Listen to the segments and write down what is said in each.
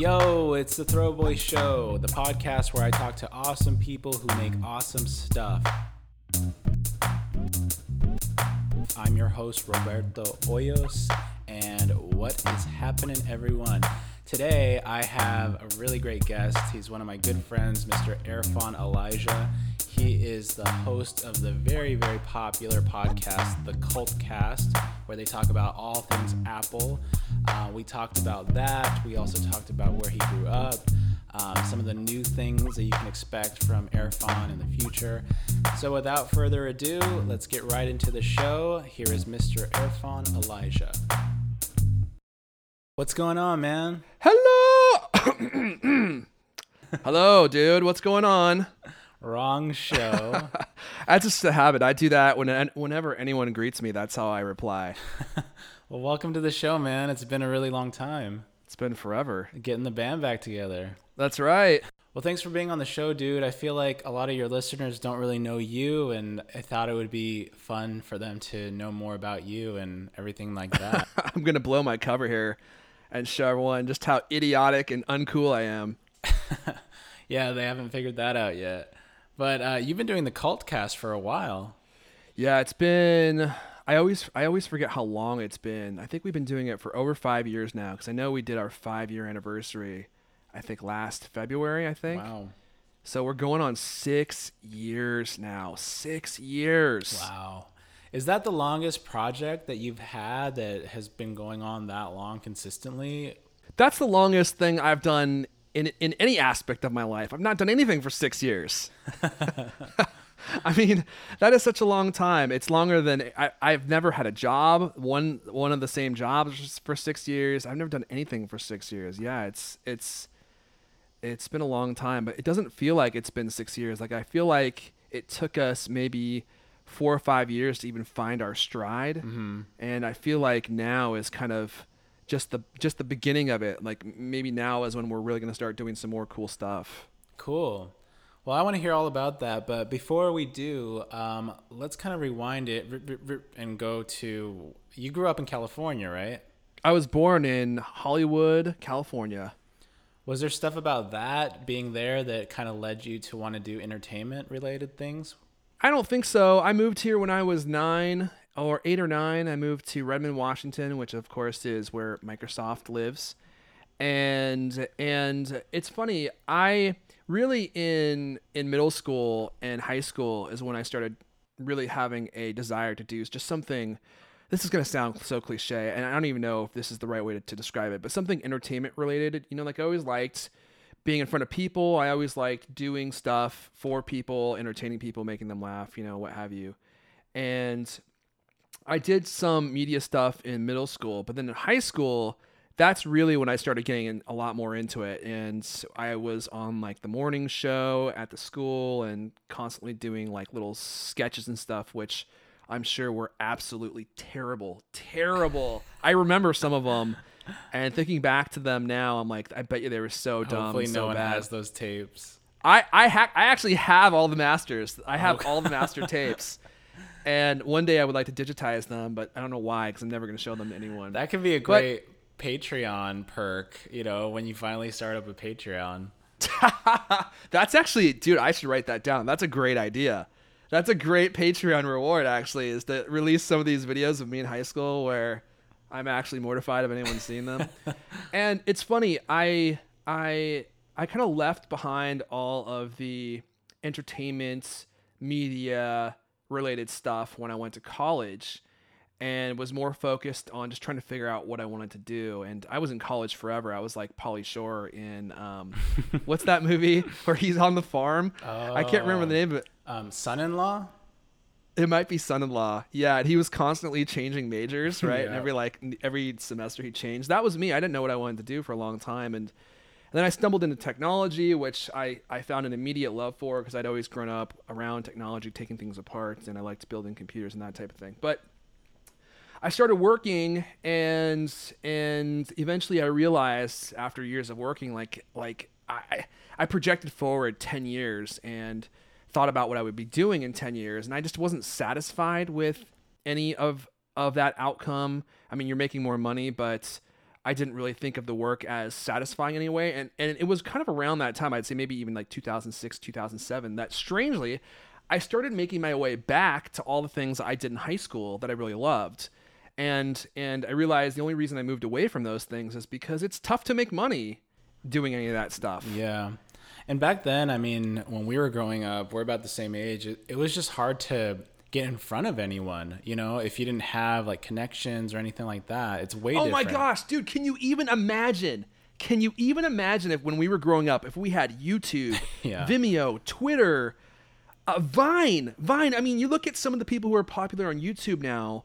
Yo, it's the Throwboy Show, the podcast where I talk to awesome people who make awesome stuff. I'm your host, Roberto Hoyos, and what is happening, everyone? Today, I have a really great guest. He's one of my good friends, Mr. Erfon Elijah. He is the host of the very, very popular podcast, The Cult Cast, where they talk about all things Apple. Uh, we talked about that. We also talked about where he grew up, um, some of the new things that you can expect from Erfon in the future. So, without further ado, let's get right into the show. Here is Mr. Erfon Elijah. What's going on, man? Hello. Hello, dude. What's going on? Wrong show. That's just a habit. I do that when whenever anyone greets me. That's how I reply. well, welcome to the show, man. It's been a really long time. It's been forever. Getting the band back together. That's right. Well, thanks for being on the show, dude. I feel like a lot of your listeners don't really know you, and I thought it would be fun for them to know more about you and everything like that. I'm gonna blow my cover here and show everyone just how idiotic and uncool I am. yeah, they haven't figured that out yet. But uh, you've been doing the cult cast for a while. Yeah, it's been. I always I always forget how long it's been. I think we've been doing it for over five years now because I know we did our five year anniversary. I think last February. I think. Wow. So we're going on six years now. Six years. Wow. Is that the longest project that you've had that has been going on that long consistently? That's the longest thing I've done in in any aspect of my life. I've not done anything for six years. I mean, that is such a long time. It's longer than I, I've never had a job, one one of the same jobs for six years. I've never done anything for six years. Yeah, it's it's it's been a long time, but it doesn't feel like it's been six years. Like I feel like it took us maybe four or five years to even find our stride, mm-hmm. and I feel like now is kind of just the just the beginning of it. Like maybe now is when we're really going to start doing some more cool stuff. Cool. Well, I want to hear all about that, but before we do, um, let's kind of rewind it and go to. You grew up in California, right? I was born in Hollywood, California. Was there stuff about that being there that kind of led you to want to do entertainment related things? I don't think so. I moved here when I was nine or eight or nine, I moved to Redmond, Washington, which of course is where Microsoft lives. And and it's funny, I really in in middle school and high school is when I started really having a desire to do just something this is going to sound so cliche and I don't even know if this is the right way to, to describe it, but something entertainment related. You know, like I always liked being in front of people. I always liked doing stuff for people, entertaining people, making them laugh, you know, what have you. And I did some media stuff in middle school, but then in high school, that's really when I started getting in a lot more into it. And I was on like the morning show at the school and constantly doing like little sketches and stuff, which I'm sure were absolutely terrible, terrible. I remember some of them, and thinking back to them now, I'm like, I bet you they were so dumb. Hopefully, no so one bad. has those tapes. I I ha- I actually have all the masters. I have oh. all the master tapes. And one day I would like to digitize them, but I don't know why because I'm never going to show them to anyone. That could be a great but, Patreon perk, you know, when you finally start up a Patreon. That's actually, dude, I should write that down. That's a great idea. That's a great Patreon reward, actually, is to release some of these videos of me in high school where I'm actually mortified of anyone seeing them. and it's funny, I I I kind of left behind all of the entertainment media related stuff when I went to college and was more focused on just trying to figure out what I wanted to do. And I was in college forever. I was like Pauly Shore in um, what's that movie where he's on the farm? Oh, I can't remember the name of it. Um, Son-in-Law. It might be son-in-law. Yeah, and he was constantly changing majors, right? yeah. And every like every semester he changed. That was me. I didn't know what I wanted to do for a long time, and and then I stumbled into technology, which I, I found an immediate love for because I'd always grown up around technology, taking things apart, and I liked building computers and that type of thing. But I started working, and and eventually I realized after years of working, like like I I projected forward ten years and thought about what I would be doing in ten years, and I just wasn't satisfied with any of of that outcome. I mean, you're making more money, but I didn't really think of the work as satisfying anyway. And and it was kind of around that time, I'd say maybe even like 2006, 2007, that strangely, I started making my way back to all the things I did in high school that I really loved. And and I realized the only reason I moved away from those things is because it's tough to make money doing any of that stuff. Yeah. And back then, I mean, when we were growing up, we're about the same age. It, it was just hard to get in front of anyone, you know, if you didn't have like connections or anything like that. It's way Oh different. my gosh, dude, can you even imagine? Can you even imagine if when we were growing up, if we had YouTube, Yeah. Vimeo, Twitter, uh, Vine, Vine? I mean, you look at some of the people who are popular on YouTube now,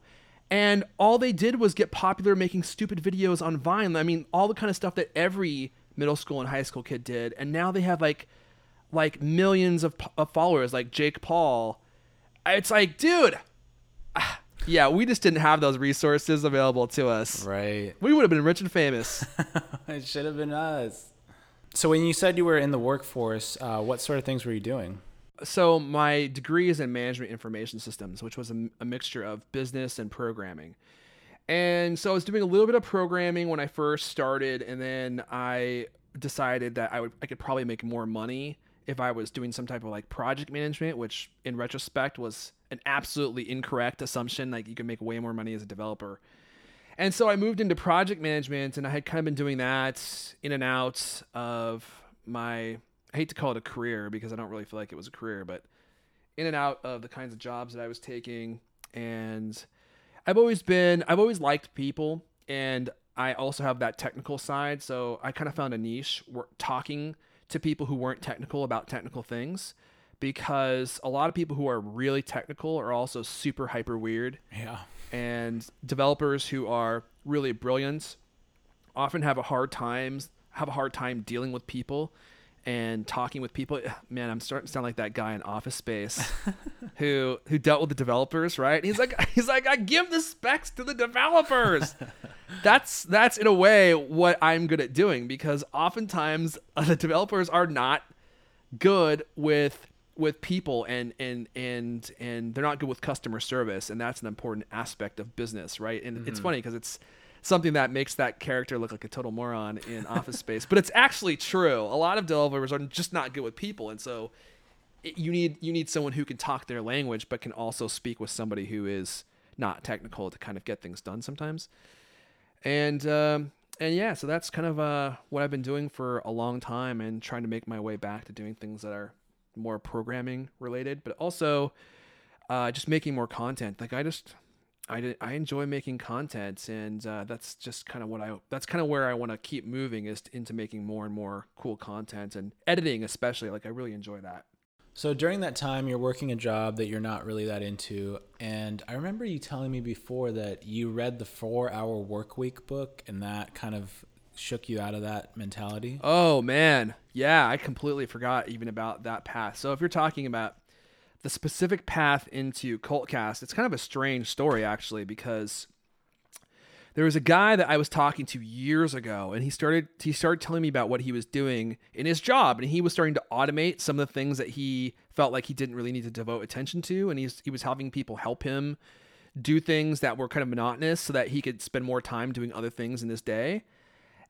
and all they did was get popular making stupid videos on Vine. I mean, all the kind of stuff that every middle school and high school kid did, and now they have like, like millions of, of followers, like Jake Paul. It's like, dude, ah, yeah, we just didn't have those resources available to us. Right. We would have been rich and famous. it should have been us. So when you said you were in the workforce, uh, what sort of things were you doing? So my degree is in management information systems, which was a, a mixture of business and programming. And so I was doing a little bit of programming when I first started, and then I decided that I would I could probably make more money if I was doing some type of like project management, which in retrospect was an absolutely incorrect assumption. Like you could make way more money as a developer. And so I moved into project management, and I had kind of been doing that in and out of my. I hate to call it a career because I don't really feel like it was a career, but in and out of the kinds of jobs that I was taking. And I've always been, I've always liked people, and I also have that technical side. So I kind of found a niche where talking to people who weren't technical about technical things because a lot of people who are really technical are also super hyper weird Yeah. and developers who are really brilliant often have a hard times have a hard time dealing with people and talking with people man i'm starting to sound like that guy in office space who who dealt with the developers right? He's like he's like i give the specs to the developers. That's that's in a way what i'm good at doing because oftentimes uh, the developers are not good with with people and and and and they're not good with customer service and that's an important aspect of business right? And it's funny because it's something that makes that character look like a total moron in office space. But it's actually true. A lot of developers are just not good with people and so it, you need you need someone who can talk their language but can also speak with somebody who is not technical to kind of get things done sometimes. And um, and yeah, so that's kind of uh, what I've been doing for a long time, and trying to make my way back to doing things that are more programming related, but also uh, just making more content. Like I just I I enjoy making content, and uh, that's just kind of what I that's kind of where I want to keep moving is into making more and more cool content and editing, especially. Like I really enjoy that. So during that time, you're working a job that you're not really that into, and I remember you telling me before that you read the Four Hour Work Week book, and that kind of shook you out of that mentality. Oh man, yeah, I completely forgot even about that path. So if you're talking about the specific path into Cultcast, it's kind of a strange story actually because there was a guy that I was talking to years ago, and he started he started telling me about what he was doing in his job, and he was starting to automate some of the things that he felt like he didn't really need to devote attention to, and he's he was having people help him do things that were kind of monotonous so that he could spend more time doing other things in his day.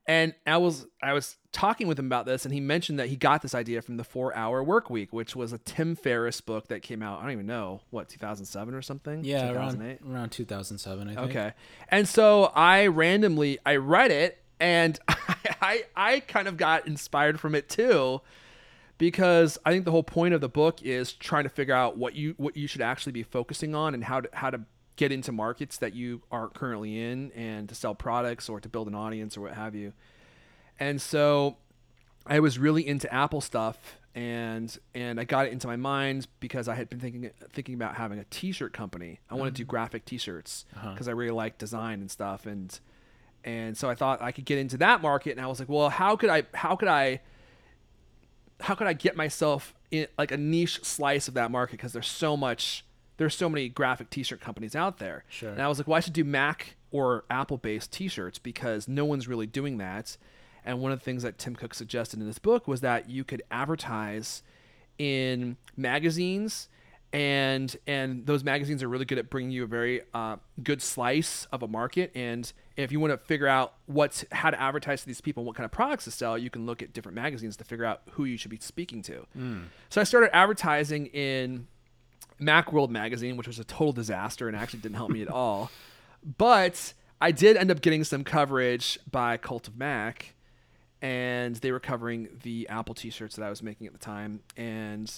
And I was I was talking with him about this, and he mentioned that he got this idea from the Four Hour Work Week, which was a Tim Ferriss book that came out. I don't even know what 2007 or something. Yeah, 2008? around around 2007, I think. Okay. And so I randomly I read it and I I kind of got inspired from it too because I think the whole point of the book is trying to figure out what you what you should actually be focusing on and how to how to get into markets that you aren't currently in and to sell products or to build an audience or what have you. And so I was really into Apple stuff and and I got it into my mind because I had been thinking thinking about having a t-shirt company. I want to do mm-hmm. graphic t-shirts uh-huh. because I really like design and stuff and and so I thought I could get into that market and I was like, well, how could I how could I how could I get myself in like a niche slice of that market because there's so much there's so many graphic t-shirt companies out there. Sure. And I was like, well, I should do Mac or Apple based t-shirts because no one's really doing that. And one of the things that Tim Cook suggested in this book was that you could advertise in magazines and and those magazines are really good at bringing you a very uh, good slice of a market and if you want to figure out what's how to advertise to these people and what kind of products to sell you can look at different magazines to figure out who you should be speaking to so i started advertising in macworld magazine which was a total disaster and actually didn't help me at all. But i did end up getting some coverage by cult of mac and they were covering the apple t-shirts that i was making at the time. And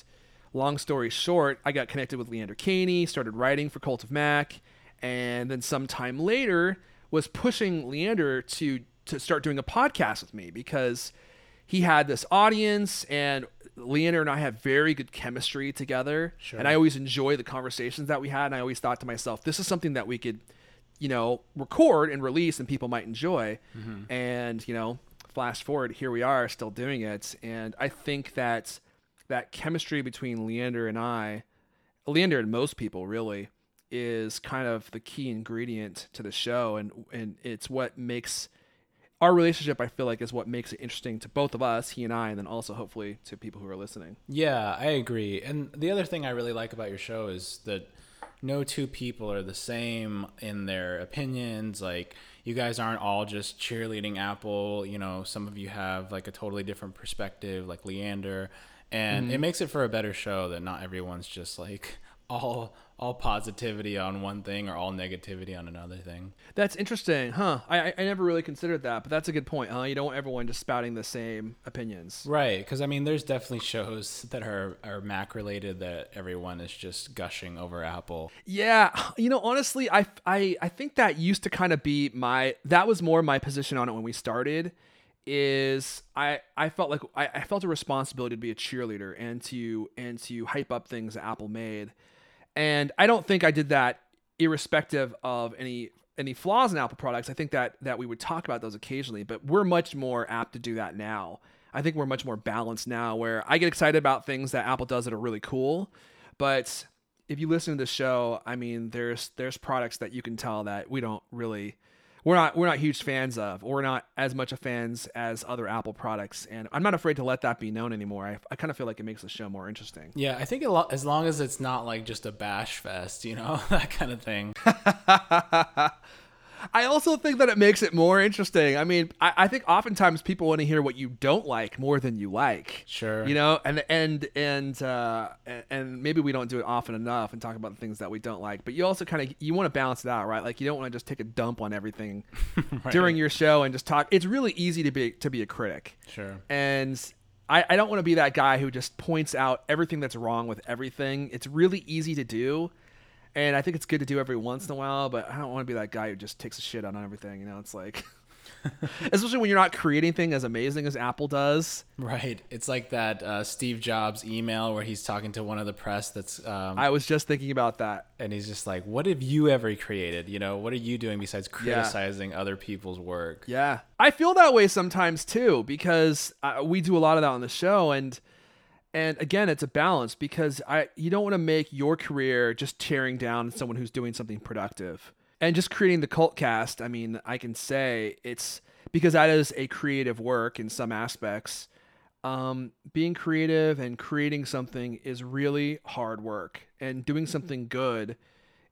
long story short, I got connected with Leander Kahney, started writing for Cult of Mac, and then sometime later was pushing Leander to to start doing a podcast with me because he had this audience and Leander and I have very good chemistry together. Sure. And I always enjoy the conversations that we had. And I always thought to myself, this is something that we could, you know, record and release and people might enjoy. Mm-hmm. And, you know, flash forward, here we are still doing it. And I think that that chemistry between Leander and I, Leander and most people really, is kind of the key ingredient to the show, and and it's what makes our relationship. I feel like is what makes it interesting to both of us, he and I, and then also hopefully to people who are listening. Yeah, I agree. And the other thing I really like about your show is that no two people are the same in their opinions. Like, you guys aren't all just cheerleading Apple. You know, some of you have like a totally different perspective, like Leander. And it mm-hmm. makes it for a better show that not everyone's just like all all positivity on one thing or all negativity on another thing. That's interesting, huh? I I- never really considered that, but that's a good point, huh? You don't want everyone just spouting the same opinions. Right, because I mean, there's definitely shows that are are Mac related that everyone is just gushing over Apple. Yeah, you know, honestly, I, I, I think that used to kind of be my that was more my position on it when we started. Is I I felt like I, I felt a responsibility to be a cheerleader and to and to hype up things that Apple made, and I don't think I did that irrespective of any any flaws in Apple products. I think that that we would talk about those occasionally, but we're much more apt to do that now. I think we're much more balanced now, where I get excited about things that Apple does that are really cool, but if you listen to the show, I mean, there's there's products that you can tell that we don't really we're not we're not huge fans of, or we're not as much of fans as other Apple products, and I'm not afraid to let that be known anymore. I, I kind of feel like it makes the show more interesting. Yeah, I think a lot, as long as it's not like just a bash fest, you know, that kind of thing. I also think that it makes it more interesting. I mean, I, I think oftentimes people want to hear what you don't like more than you like. Sure. You know, and and and uh, and- and maybe we don't do it often enough and talk about the things that we don't like. But you also kind of you want to balance it out, right? Like you don't want to just take a dump on everything during your show and just talk. It's really easy to be to be a critic. Sure. And I, I don't want to be that guy who just points out everything that's wrong with everything. It's really easy to do. And I think it's good to do every once in a while, but I don't want to be that guy who just takes a shit on everything. You know, it's like, especially when you're not creating anything as amazing as Apple does. Right. It's like that uh, Steve Jobs email where he's talking to one of the press that's, um, I was just thinking about that. and he's just like, "What have you ever created? You know, what are you doing besides criticizing other people's work?" Yeah. I feel that way sometimes too because uh, we do a lot of that on the show and and again it's a balance because I you don't want to make your career just tearing down someone who's doing something productive. And just creating the cult cast, I mean, I can say it's because that is a creative work in some aspects. Um, being creative and creating something is really hard work, and doing something good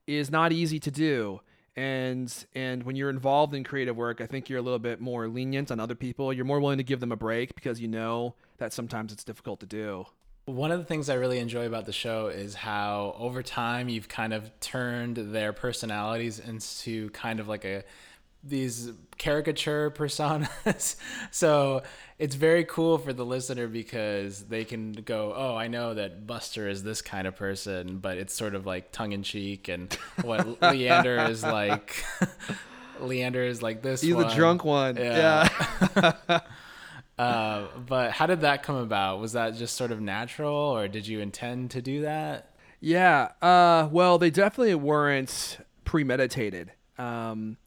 is not easy to do and and when you're involved in creative work i think you're a little bit more lenient on other people. You're more willing to give them a break because you know that sometimes it's difficult to do. One of the things I really enjoy about the show is how over time you've kind of turned their personalities into kind of like a these caricature personas. so it's very cool for the listener because they can go, "Oh, I know that Buster is this kind of person," but it's sort of like tongue in cheek and what Leander is like Leander is like this he's the drunk one Yeah. yeah, Uh, but how did that come about? Was that just sort of natural, or did you intend to do that? Yeah. Uh, well, they definitely weren't premeditated. Um,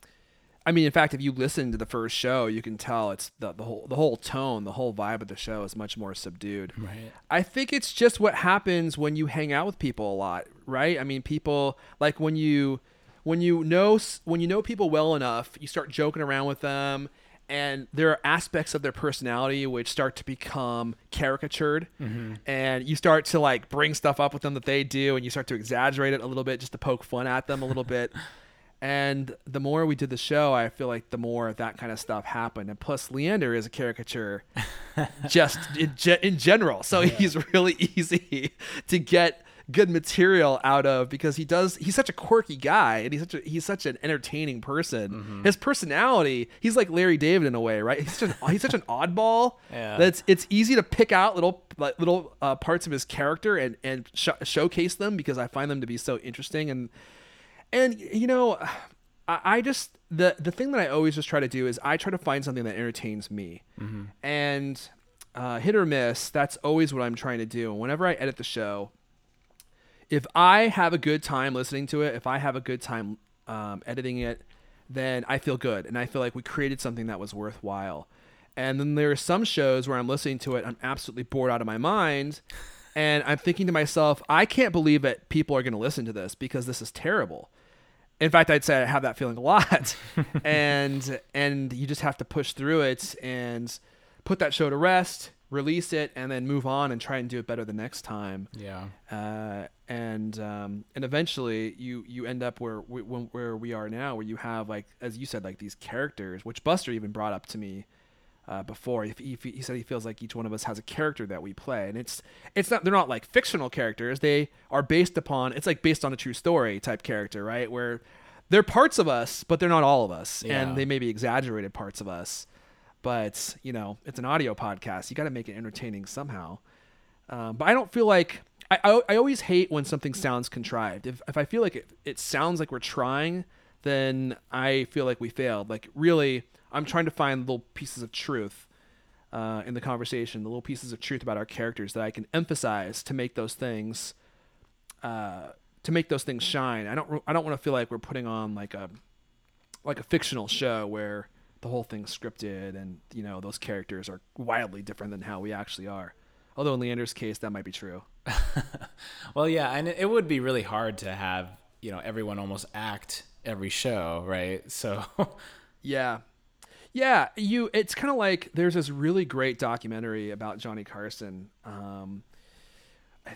I mean, in fact, if you listen to the first show, you can tell it's the, the whole the whole tone, the whole vibe of the show is much more subdued. Right. I think it's just what happens when you hang out with people a lot, right? I mean, people like when you when you know when you know people well enough, you start joking around with them and there are aspects of their personality which start to become caricatured mm-hmm. and you start to like bring stuff up with them that they do and you start to exaggerate it a little bit just to poke fun at them a little bit and the more we did the show i feel like the more that kind of stuff happened. And plus leander is a caricature just in, ge- in general. So he's really easy to get good material out of because he does he's such a quirky guy and he's such a he's such an entertaining person. Mm-hmm. his personality he's like larry david in a way right? He's such an, he's such an oddball Yeah. that's it's easy to pick out little like little uh, parts of his character and and sh- showcase them because i find them to be so interesting. And and you know I, I just the the thing that i always just try to do is i try to find something that entertains me. And uh, hit or miss that's always what i'm trying to do. Whenever i edit the show if I have a good time listening to it, if I have a good time um, editing it, then I feel good. And I feel like we created something that was worthwhile. And then there are some shows where I'm listening to it, I'm absolutely bored out of my mind, and I'm thinking to myself, I can't believe that people are going to listen to this because this is terrible. In fact, I'd say I have that feeling a lot, and and you just have to push through it and put that show to rest, release it, and then move on and try and do it better the next time Yeah. uh, and um, and eventually you you end up where we, where we are now, where you have like as you said, like these characters, which Buster even brought up to me uh, before. If he, he said he feels like each one of us has a character that we play, and it's it's not they're not like fictional characters. They are based upon it's like based on a true story type character, right? Where they're parts of us, but they're not all of us, Yeah. and they may be exaggerated parts of us. But you know, it's an audio podcast. You got to make it entertaining somehow. Um, but I don't feel like I, I, I always hate when something sounds contrived. If, if I feel like it, it sounds like we're trying, then I feel like we failed. Like really, I'm trying to find little pieces of truth uh, in the conversation, the little pieces of truth about our characters that I can emphasize to make those things uh, to make those things shine. I don't I don't want to feel like we're putting on like a like a fictional show where the whole thing's scripted and you know those characters are wildly different than how we actually are. Although in Leander's case that might be true. Well, yeah, and it would be really hard to have you know everyone almost act every show, right? So, Yeah. Yeah, you it's kind of like there's this really great documentary about Johnny Carson. Um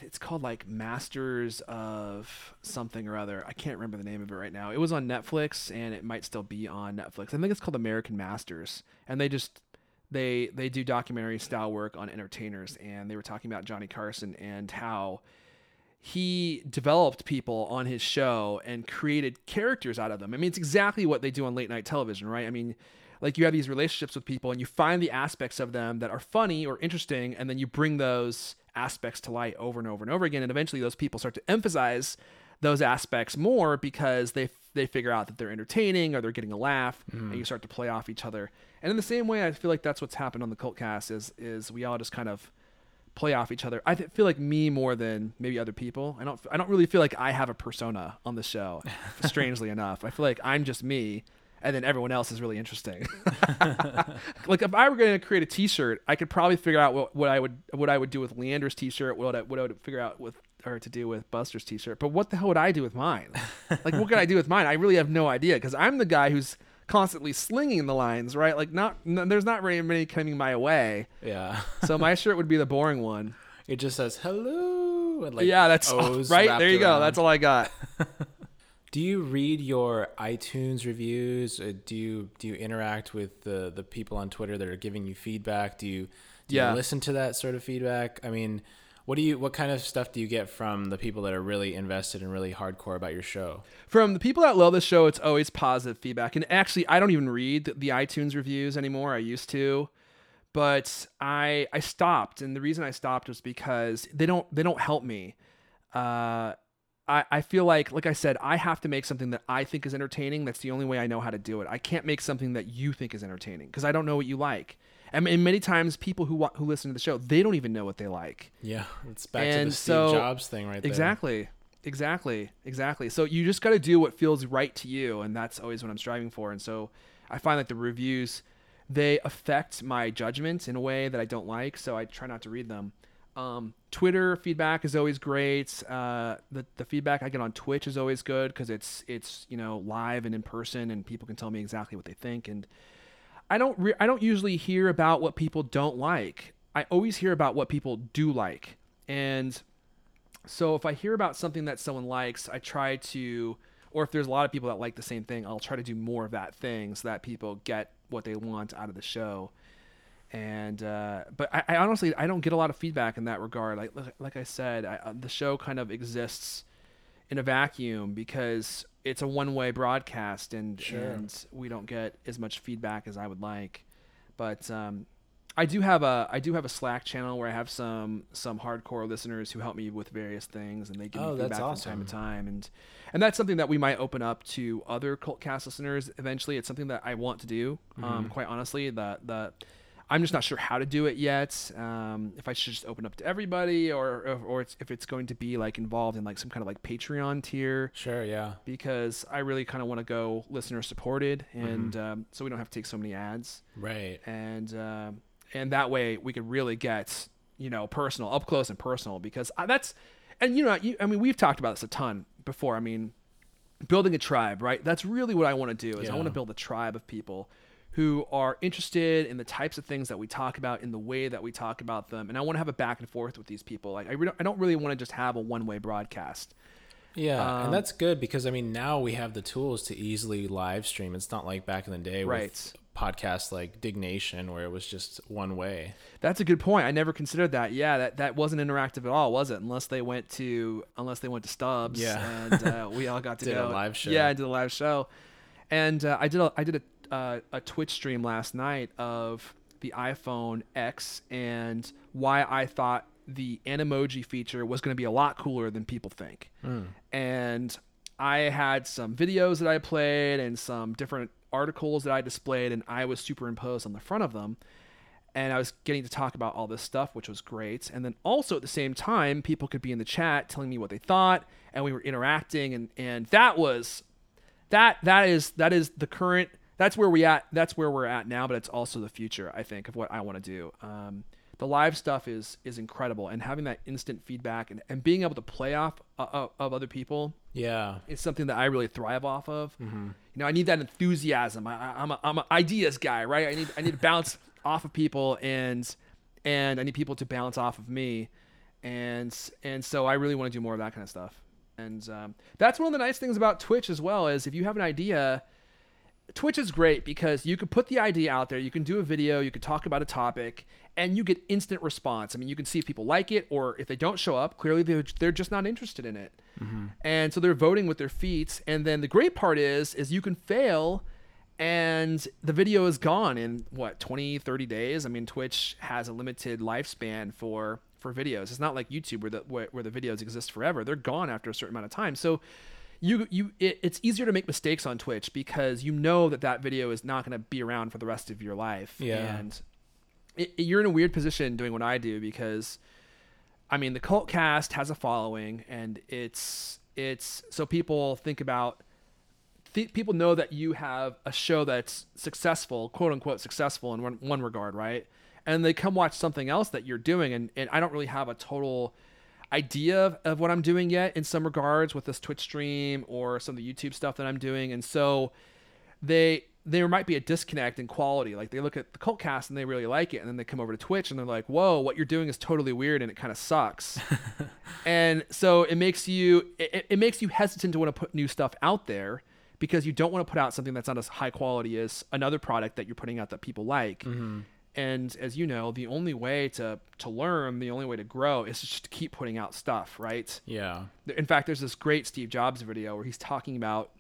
it's called like Masters of something or other. I can't remember the name of it right now. It was on Netflix and it might still be on Netflix. I think it's called American Masters. And they just they they do documentary style work on entertainers and they were talking about Johnny Carson and how he developed people on his show and created characters out of them. I mean, it's exactly what they do on late night television, right? I mean, like you have these relationships with people and you find the aspects of them that are funny or interesting, and then you bring those aspects to light over and over and over again. And eventually, those people start to emphasize those aspects more because they they figure out that they're entertaining or they're getting a laugh, and mm-hmm. you start to play off each other. And in the same way, I feel like that's what's happened on the Cult Cast is is we all just kind of play off each other. I th- feel like me more than maybe other people. I don't. I don't really feel like I have a persona on the show. strangely enough, I feel like I'm just me, and then everyone else is really interesting. like if I were going to create a T-shirt, I could probably figure out what, what I would what I would do with Leander's T-shirt. What I, what I would figure out with or to do with Buster's T-shirt. But what the hell would I do with mine? Like what could I do with mine? I really have no idea because I'm the guy who's constantly slinging the lines, right? Like not n- there's not very many coming my way. yeah, So my shirt would be the boring one. it just says hello. And like yeah, that's O's right. There you go. That's all I got. Do you read your iTunes reviews? Uh, Do you do you interact with the the people on Twitter that are giving you feedback? Do you do Yeah. you listen to that sort of feedback? I mean, what do you what kind of stuff do you get from the people that are really invested and really hardcore about your show? From the people that love the show, it's always positive feedback. And actually, I don't even read the iTunes reviews anymore. I used to, but I I stopped, and the reason I stopped was because they don't they don't help me. Uh, I, I feel like, like I said, I have to make something that I think is entertaining. That's the only way I know how to do it. I can't make something that you think is entertaining because I don't know what you like. And, and many times, people who who listen to the show, they don't even know what they like. Yeah, it's back to And the Steve so- Jobs thing right there. Exactly. Exactly. Exactly. So you just got to do what feels right to you, and that's always what I'm striving for. And so I find like the reviews they affect my judgment in a way that I don't like, so I try not to read them. Um, Twitter feedback is always great. Uh, the the feedback I get on Twitch is always good because it's it's you know live and in person, and people can tell me exactly what they think. And I don't re- I don't usually hear about what people don't like. I always hear about what people do like. And so if I hear about something that someone likes, I try to or if there's a lot of people that like the same thing, I'll try to do more of that thing so that people get what they want out of the show. And uh, but I, I honestly I don't get a lot of feedback in that regard. Like like I said, I, uh, the show kind of exists in a vacuum because it's a one-way broadcast and Sure. and we don't get as much feedback as I would like. But um, I do have a I do have a Slack channel where I have some some hardcore listeners who help me with various things and they give Oh, me feedback from time to time and and that's something that we might open up to other cult cast listeners eventually. It's something that I want to do. Mm-hmm. Um, quite honestly, the the I'm just not sure how to do it yet. Um, if I should just open up to everybody, or or, or it's, if it's going to be like involved in like some kind of like Patreon tier, Sure, yeah. because I really kind of want to go listener supported, and Mm-hmm. um, so we don't have to take so many ads, Right. and um and that way we could really get you know personal, up close and personal, because I, that's and you know you, I mean we've talked about this a ton before. I mean building a tribe, right? That's really what I want to do. Is I want to build a tribe of people who are interested in the types of things that we talk about in the way that we talk about them, and I want to have a back and forth with these people. Like I, re- I don't really want to just have a one-way broadcast. Yeah, Um, and that's good because I mean now we have the tools to easily live stream. It's not like back in the day Right. with podcasts like Diggnation where it was just one way. That's a good point. I never considered that. Yeah, that, that wasn't interactive at all, was it? Unless they went to unless they went to Stubbs. Yeah. and uh, we all got to Did a go live show. Yeah, I did a live show, and uh, I did a I did a uh, a Twitch stream last night of the iPhone X and why I thought the Animoji feature was going to be a lot cooler than people think. And I had some videos that I played and some different articles that I displayed, and I was superimposed on the front of them and I was getting to talk about all this stuff, which was great. And then also at the same time, people could be in the chat telling me what they thought, and we were interacting, and and that was that that is that is the current. That's where we at. That's where we're at now, but it's also the future. I think of what I want to do. Um, the live stuff is is incredible, and having that instant feedback and, and being able to play off uh, uh, of other people Yeah. is something that I really thrive off of. You know, I need that enthusiasm. I, I'm a, I'm an ideas guy, right? I need I need to bounce off of people, and and I need people to bounce off of me, and and so I really want to do more of that kind of stuff. And um, that's one of the nice things about Twitch as well is if you have an idea, Twitch is great because you can put the idea out there, you can do a video, you can talk about a topic, and you get instant response. I mean, you can see if people like it or if they don't show up, clearly they're, they're just not interested in it. Mm-hmm. And so they're voting with their feet. And then the great part is is you can fail and the video is gone in what 20 30 days i mean twitch has a limited lifespan for for videos it's not like youtube where the where, where the videos exist forever they're gone after a certain amount of time so you you it, it's easier to make mistakes on twitch because you know that that video is not going to be around for the rest of your life Yeah. and it, it- you're in a weird position doing what i do because I mean, the cult cast has a following, and it's it's so people think about th- people know that you have a show that's successful, quote unquote successful in one, one regard, right? And they come watch something else that you're doing, and, and I don't really have a total idea of, of what I'm doing yet in some regards with this Twitch stream or some of the YouTube stuff that I'm doing, and so they there might be a disconnect in quality. Like they look at the cult cast and they really like it, and then they come over to Twitch and they're like, "Whoa, what you're doing is totally weird and it kind of sucks." and so it makes you it, it makes you hesitant to want to put new stuff out there because you don't want to put out something that's not as high quality as another product that you're putting out that people like. Mm-hmm. And as you know, the only way to to learn, the only way to grow is just to keep putting out stuff, right? Yeah. In fact, there's this great Steve Jobs video where he's talking about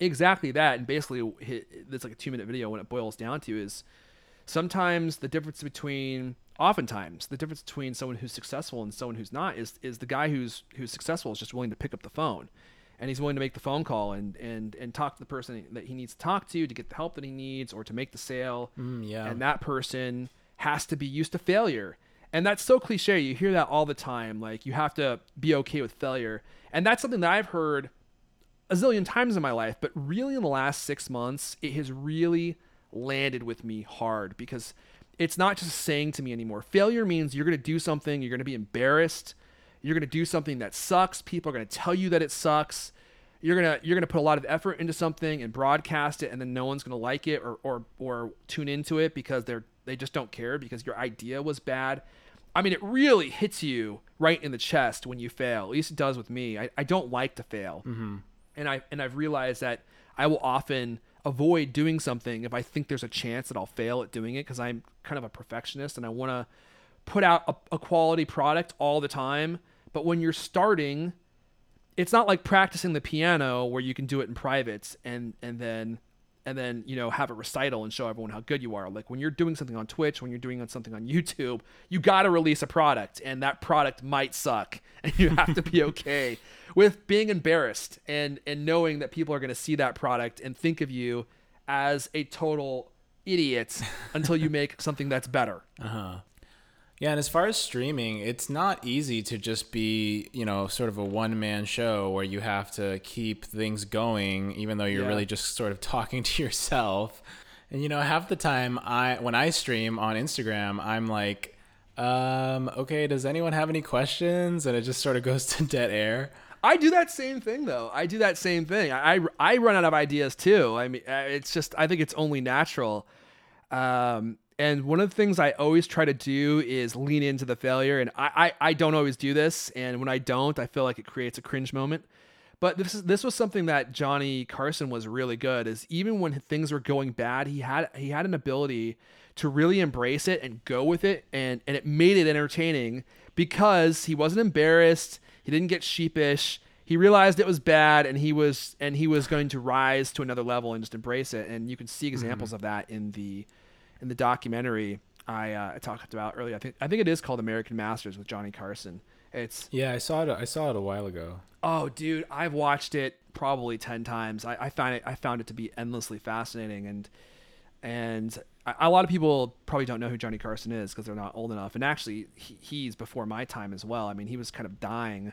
exactly that, and basically, it's like a two minute video. When it boils down to is sometimes the difference between, oftentimes, the difference between someone who's successful and someone who's not is is the guy who's who's successful is just willing to pick up the phone, and he's willing to make the phone call and and and talk to the person that he needs to talk to to get the help that he needs or to make the sale. Mm, yeah. and that person has to be used to failure. And that's so cliche. You hear that all the time. Like you have to be okay with failure. And that's something that i've heard a zillion times in my life. But really in the last six months it has really landed with me hard because it's not just saying to me anymore failure means you're going to do something you're going to be embarrassed you're going to do something that sucks people are going to tell you that it sucks you're gonna you're gonna put a lot of effort into something and broadcast it, and then no one's gonna like it or or or tune into it because they're they just don't care because your idea was bad. I mean, it really hits you right in the chest when you fail. At least it does with me. I, I don't like to fail, mm-hmm. and I and I've realized that I will often avoid doing something if I think there's a chance that I'll fail at doing it because I'm kind of a perfectionist and I want to put out a, a quality product all the time. But when you're starting, it's not like practicing the piano where you can do it in private and and then and then you know have a recital and show everyone how good you are like when you're doing something on twitch when you're doing something on youtube you got to release a product and that product might suck and you have to be okay with being embarrassed and and knowing that people are going to see that product and think of you as a total idiot until you make something that's better uh-huh yeah, and as far as streaming, it's not easy to just be, you know, sort of a one man show where you have to keep things going, even though you're yeah. really just sort of talking to yourself. And you know, half the time, I when I stream on Instagram, I'm like, um, okay, does anyone have any questions? And it just sort of goes to dead air. I do that same thing though. I do that same thing. I I run out of ideas too. I mean, uh, it's just I think it's only natural. Um, and one of the things I always try to do is lean into the failure. And I, I, I don't always do this. And when I don't, I feel like it creates a cringe moment. But this is, this was something that Johnny Carson was really good. Is even when things were going bad, he had he had an ability to really embrace it and go with it, and and it made it entertaining because he wasn't embarrassed. He didn't get sheepish. He realized it was bad, and he was and he was going to rise to another level and just embrace it. And you can see examples mm-hmm. of that in the in the documentary I, uh, I talked about earlier. I think I think it is called American Masters with Johnny Carson. It's yeah, I saw it. I saw it a while ago. Oh, dude, I've watched it probably ten times. I, I found it. I found it to be endlessly fascinating, and and a lot of people probably don't know who Johnny Carson is because they're not old enough. And actually, he, he's before my time as well. I mean, he was kind of dying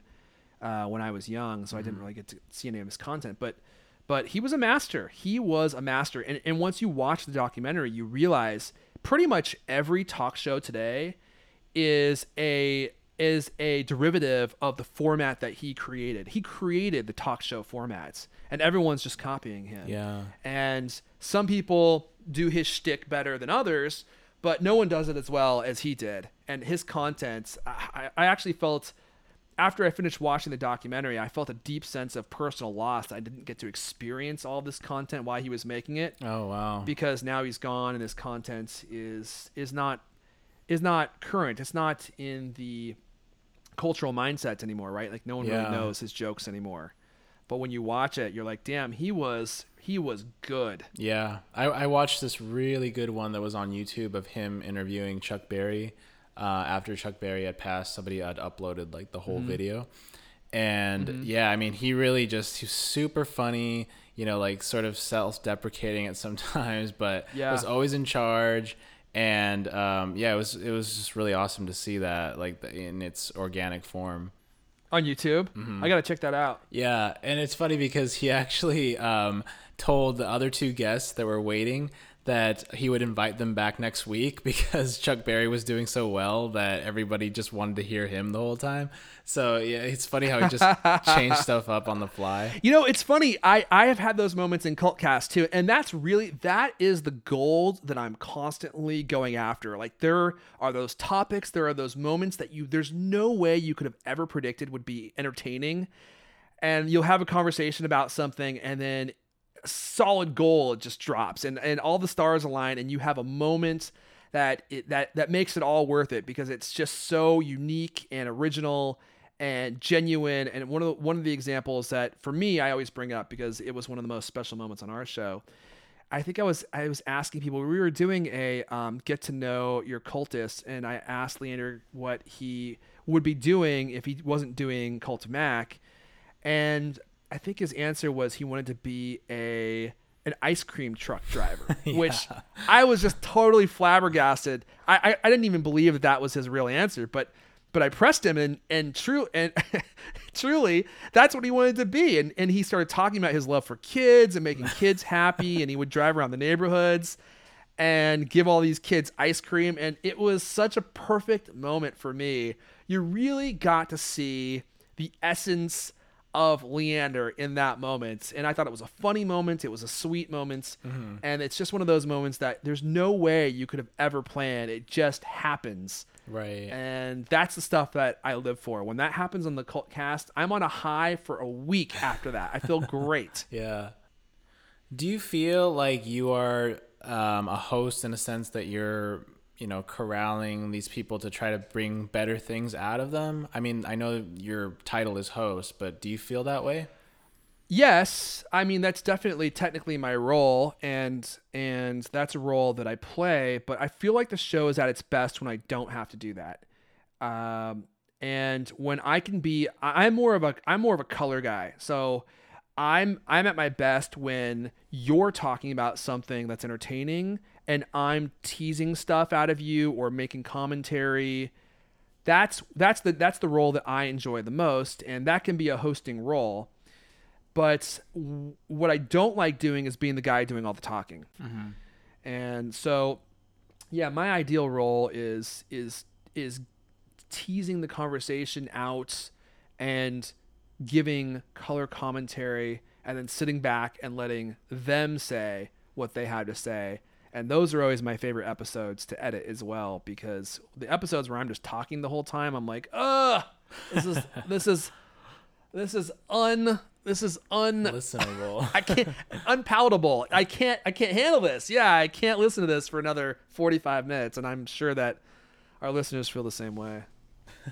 uh, when I was young, so mm-hmm. I didn't mm-hmm. really get to see any of his content. But but he was a master. He was a master. And, and once you watch the documentary, you realize pretty much every talk show today is a is a derivative of the format that he created. He created the talk show formats, and everyone's just copying him. Yeah. And some people do his shtick better than others, but no one does it as well as he did. And his content, I, I actually felt after I finished watching the documentary, I felt a deep sense of personal loss. I didn't get to experience all this content while he was making it. Oh wow! Because now he's gone, and his content is is not is not current. It's not in the cultural mindset anymore, right? Like no one yeah. really knows his jokes anymore. But when you watch it, you're like, damn, he was he was good. Yeah, I, I watched this really good one that was on YouTube of him interviewing Chuck Berry uh, after Chuck Berry had passed, somebody had uploaded like the whole mm-hmm. video. And mm-hmm. yeah, I mean, he really just he's super funny, you know, like sort of self-deprecating at sometimes, but yeah. was always in charge. And um, yeah, it was it was just really awesome to see that like in its organic form on YouTube. Mm-hmm. I gotta check that out. Yeah, and it's funny because he actually um, told the other two guests that were waiting that he would invite them back next week because Chuck Berry was doing so well that everybody just wanted to hear him the whole time. So yeah, it's funny how he just changed stuff up on the fly. You know, it's funny. I I have had those moments in Cultcast too, and that's really that is the gold that I'm constantly going after. Like there are those topics, there are those moments that you there's no way you could have ever predicted would be entertaining. And you'll have a conversation about something, and then solid goal it just drops and, and all the stars align and you have a moment that it, that that makes it all worth it because it's just so unique and original and genuine and one of the, one of the examples that for me I always bring up because it was one of the most special moments on our show. I think I was I was asking people we were doing a um, get to know your cultist and I asked Leander what he would be doing if he wasn't doing Cult Mac and I think his answer was he wanted to be a an ice cream truck driver, yeah. which I was just totally flabbergasted. I, I, I didn't even believe that that was his real answer, but but I pressed him and and true and truly that's what he wanted to be and and he started talking about his love for kids and making kids happy and he would drive around the neighborhoods and give all these kids ice cream and it was such a perfect moment for me. You really got to see the essence of Leander in that moment. And I thought it was a funny moment. It was a sweet moment. And it's just one of those moments that there's no way you could have ever planned. It just happens. Right. And that's the stuff that I live for. When that happens on the cult cast, I'm on a high for a week after that. I feel great. Yeah. Do you feel like you are um, a host in a sense that you're, you know, corralling these people to try to bring better things out of them? I mean, I know your title is host, but do you feel that way? Yes, I mean that's definitely technically my role and and that's a role that I play, but I feel like the show is at its best when I don't have to do that. Um and when I can be I'm more of a I'm more of a color guy. So I'm I'm at my best when you're talking about something that's entertaining and I'm teasing stuff out of you or making commentary that's that's the that's the role that I enjoy the most and that can be a hosting role but w- what I don't like doing is being the guy doing all the talking. Mm-hmm. And so, yeah, my ideal role is is is teasing the conversation out and giving color commentary and then sitting back and letting them say what they have to say. And those are always my favorite episodes to edit as well because the episodes where I'm just talking the whole time, I'm like, ugh, this is this is this is un this is un Listenable. I can't unpalatable. I can't I can't handle this. Yeah, I can't listen to this for another 45 minutes and I'm sure that our listeners feel the same way.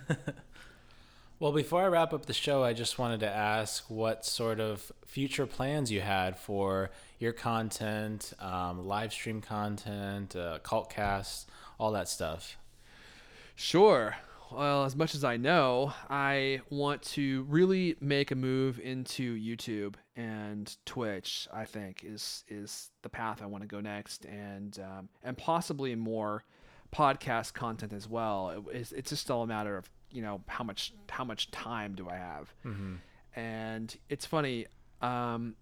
well, before I wrap up the show, I just wanted to ask what sort of future plans you had for your content, um, live stream content, uh, CultCast, all that stuff. Sure. Well, as much as I know, I want to really make a move into YouTube and Twitch. I think is is the path I want to go next, and um, and possibly more podcast content as well. It- it's, it's just all a matter of you know how much how much time do I have, and it's funny. Um,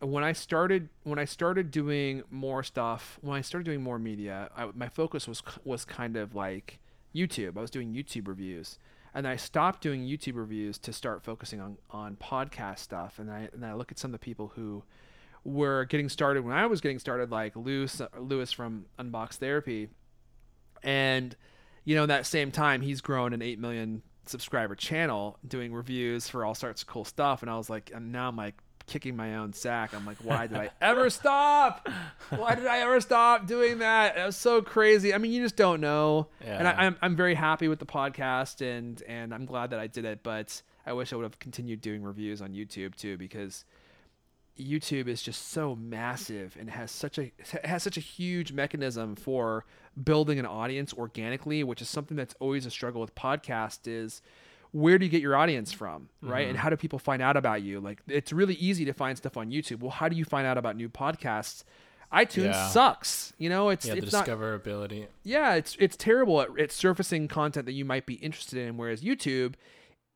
when I started when I started doing more stuff, when I started doing more media, I, my focus was was kind of like YouTube. I was doing YouTube reviews, and I stopped doing YouTube reviews to start focusing on on podcast stuff. And I and I look at some of the people who were getting started when I was getting started, like Lewis uh, Lewis from Unbox Therapy, and you know, that same time, he's grown an eight million subscriber channel doing reviews for all sorts of cool stuff. And I was like, and now I'm like kicking my own sack. I'm like, why did I ever stop? Why did I ever stop doing that? It was so crazy. I mean, you just don't know. And Yeah. I, I'm I'm very happy with the podcast, and and I'm glad that I did it. But I wish I would have continued doing reviews on YouTube too, because YouTube is just so massive and has such a has such a huge mechanism for building an audience organically, which is something that's always a struggle with podcast is where do you get your audience from, right? And mm-hmm. how do people find out about you? Like it's really easy to find stuff on YouTube. Well, how do you find out about new podcasts? iTunes Yeah. sucks. You know, it's Yeah, the it's not discoverability. yeah, it's it's terrible at, at surfacing content that you might be interested in. Whereas YouTube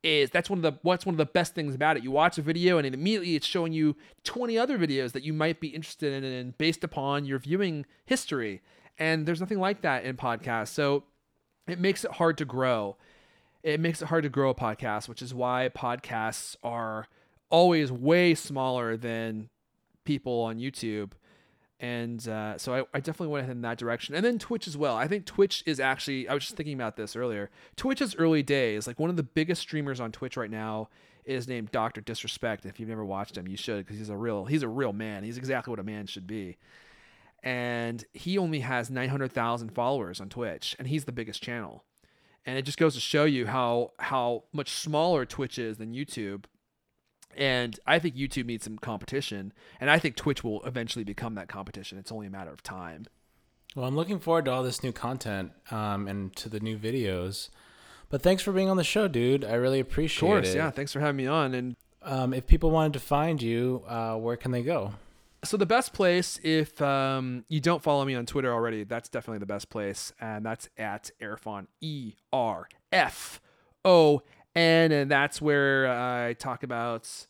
is that's one of the what's one of the best things about it. You watch a video and it immediately it's showing you 20 other videos that you might be interested in based upon your viewing history. And there's nothing like that in podcasts. So it makes it hard to grow. It makes it hard to grow a podcast, which is why podcasts are always way smaller than people on YouTube. And uh, so I, I definitely went in that direction. And then Twitch as well. I think Twitch is actually, I was just thinking about this earlier. Twitch is early days. Like one of the biggest streamers on Twitch right now is named Dr. Disrespect. If you've never watched him, you should because he's a real, he's a real man. He's exactly what a man should be. And he only has 900,000 followers on Twitch and he's the biggest channel. And it just goes to show you how how much smaller Twitch is than YouTube. And I think YouTube needs some competition, and I think Twitch will eventually become that competition. It's only a matter of time. Well, I'm looking forward to all this new content um, and to the new videos. But thanks for being on the show, dude. I really Of appreciate course, it. yeah. Thanks for having me on. And Um, if people wanted to find you, uh, where can they go? So the best place, if um, you don't follow me on Twitter already, that's definitely the best place, and that's at Erfon E R F O N, and that's where I talk about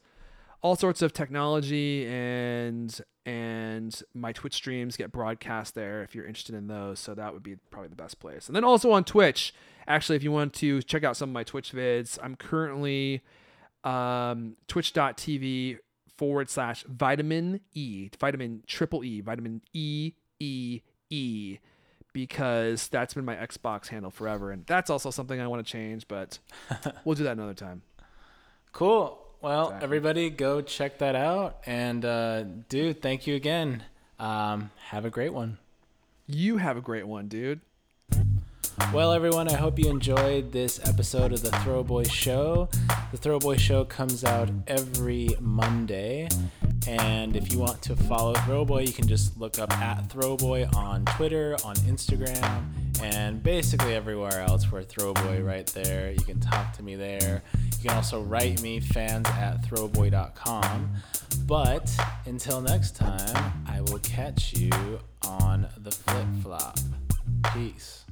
all sorts of technology and and my Twitch streams get broadcast there if you're interested in those. So that would be probably the best place. And then also on Twitch, actually, if you want to check out some of my Twitch vids, I'm currently um, twitch.tv forward slash vitamin E, vitamin triple E, vitamin E, E, E, because that's been my Xbox handle forever. And that's also something I want to change, but we'll do that another time. Cool. Well, Exactly. everybody go check that out. And, uh, dude, thank you again. Um, have a great one. You have a great one, dude. Well, everyone, I hope you enjoyed this episode of the Throwboy Show. The Throwboy Show comes out every Monday. And if you want to follow Throwboy, you can just look up at Throwboy on Twitter, on Instagram, and basically everywhere else. We're Throwboy right there. You can talk to me there. You can also write me, fans at throwboy.com. But until next time, I will catch you on the flip flop. Peace.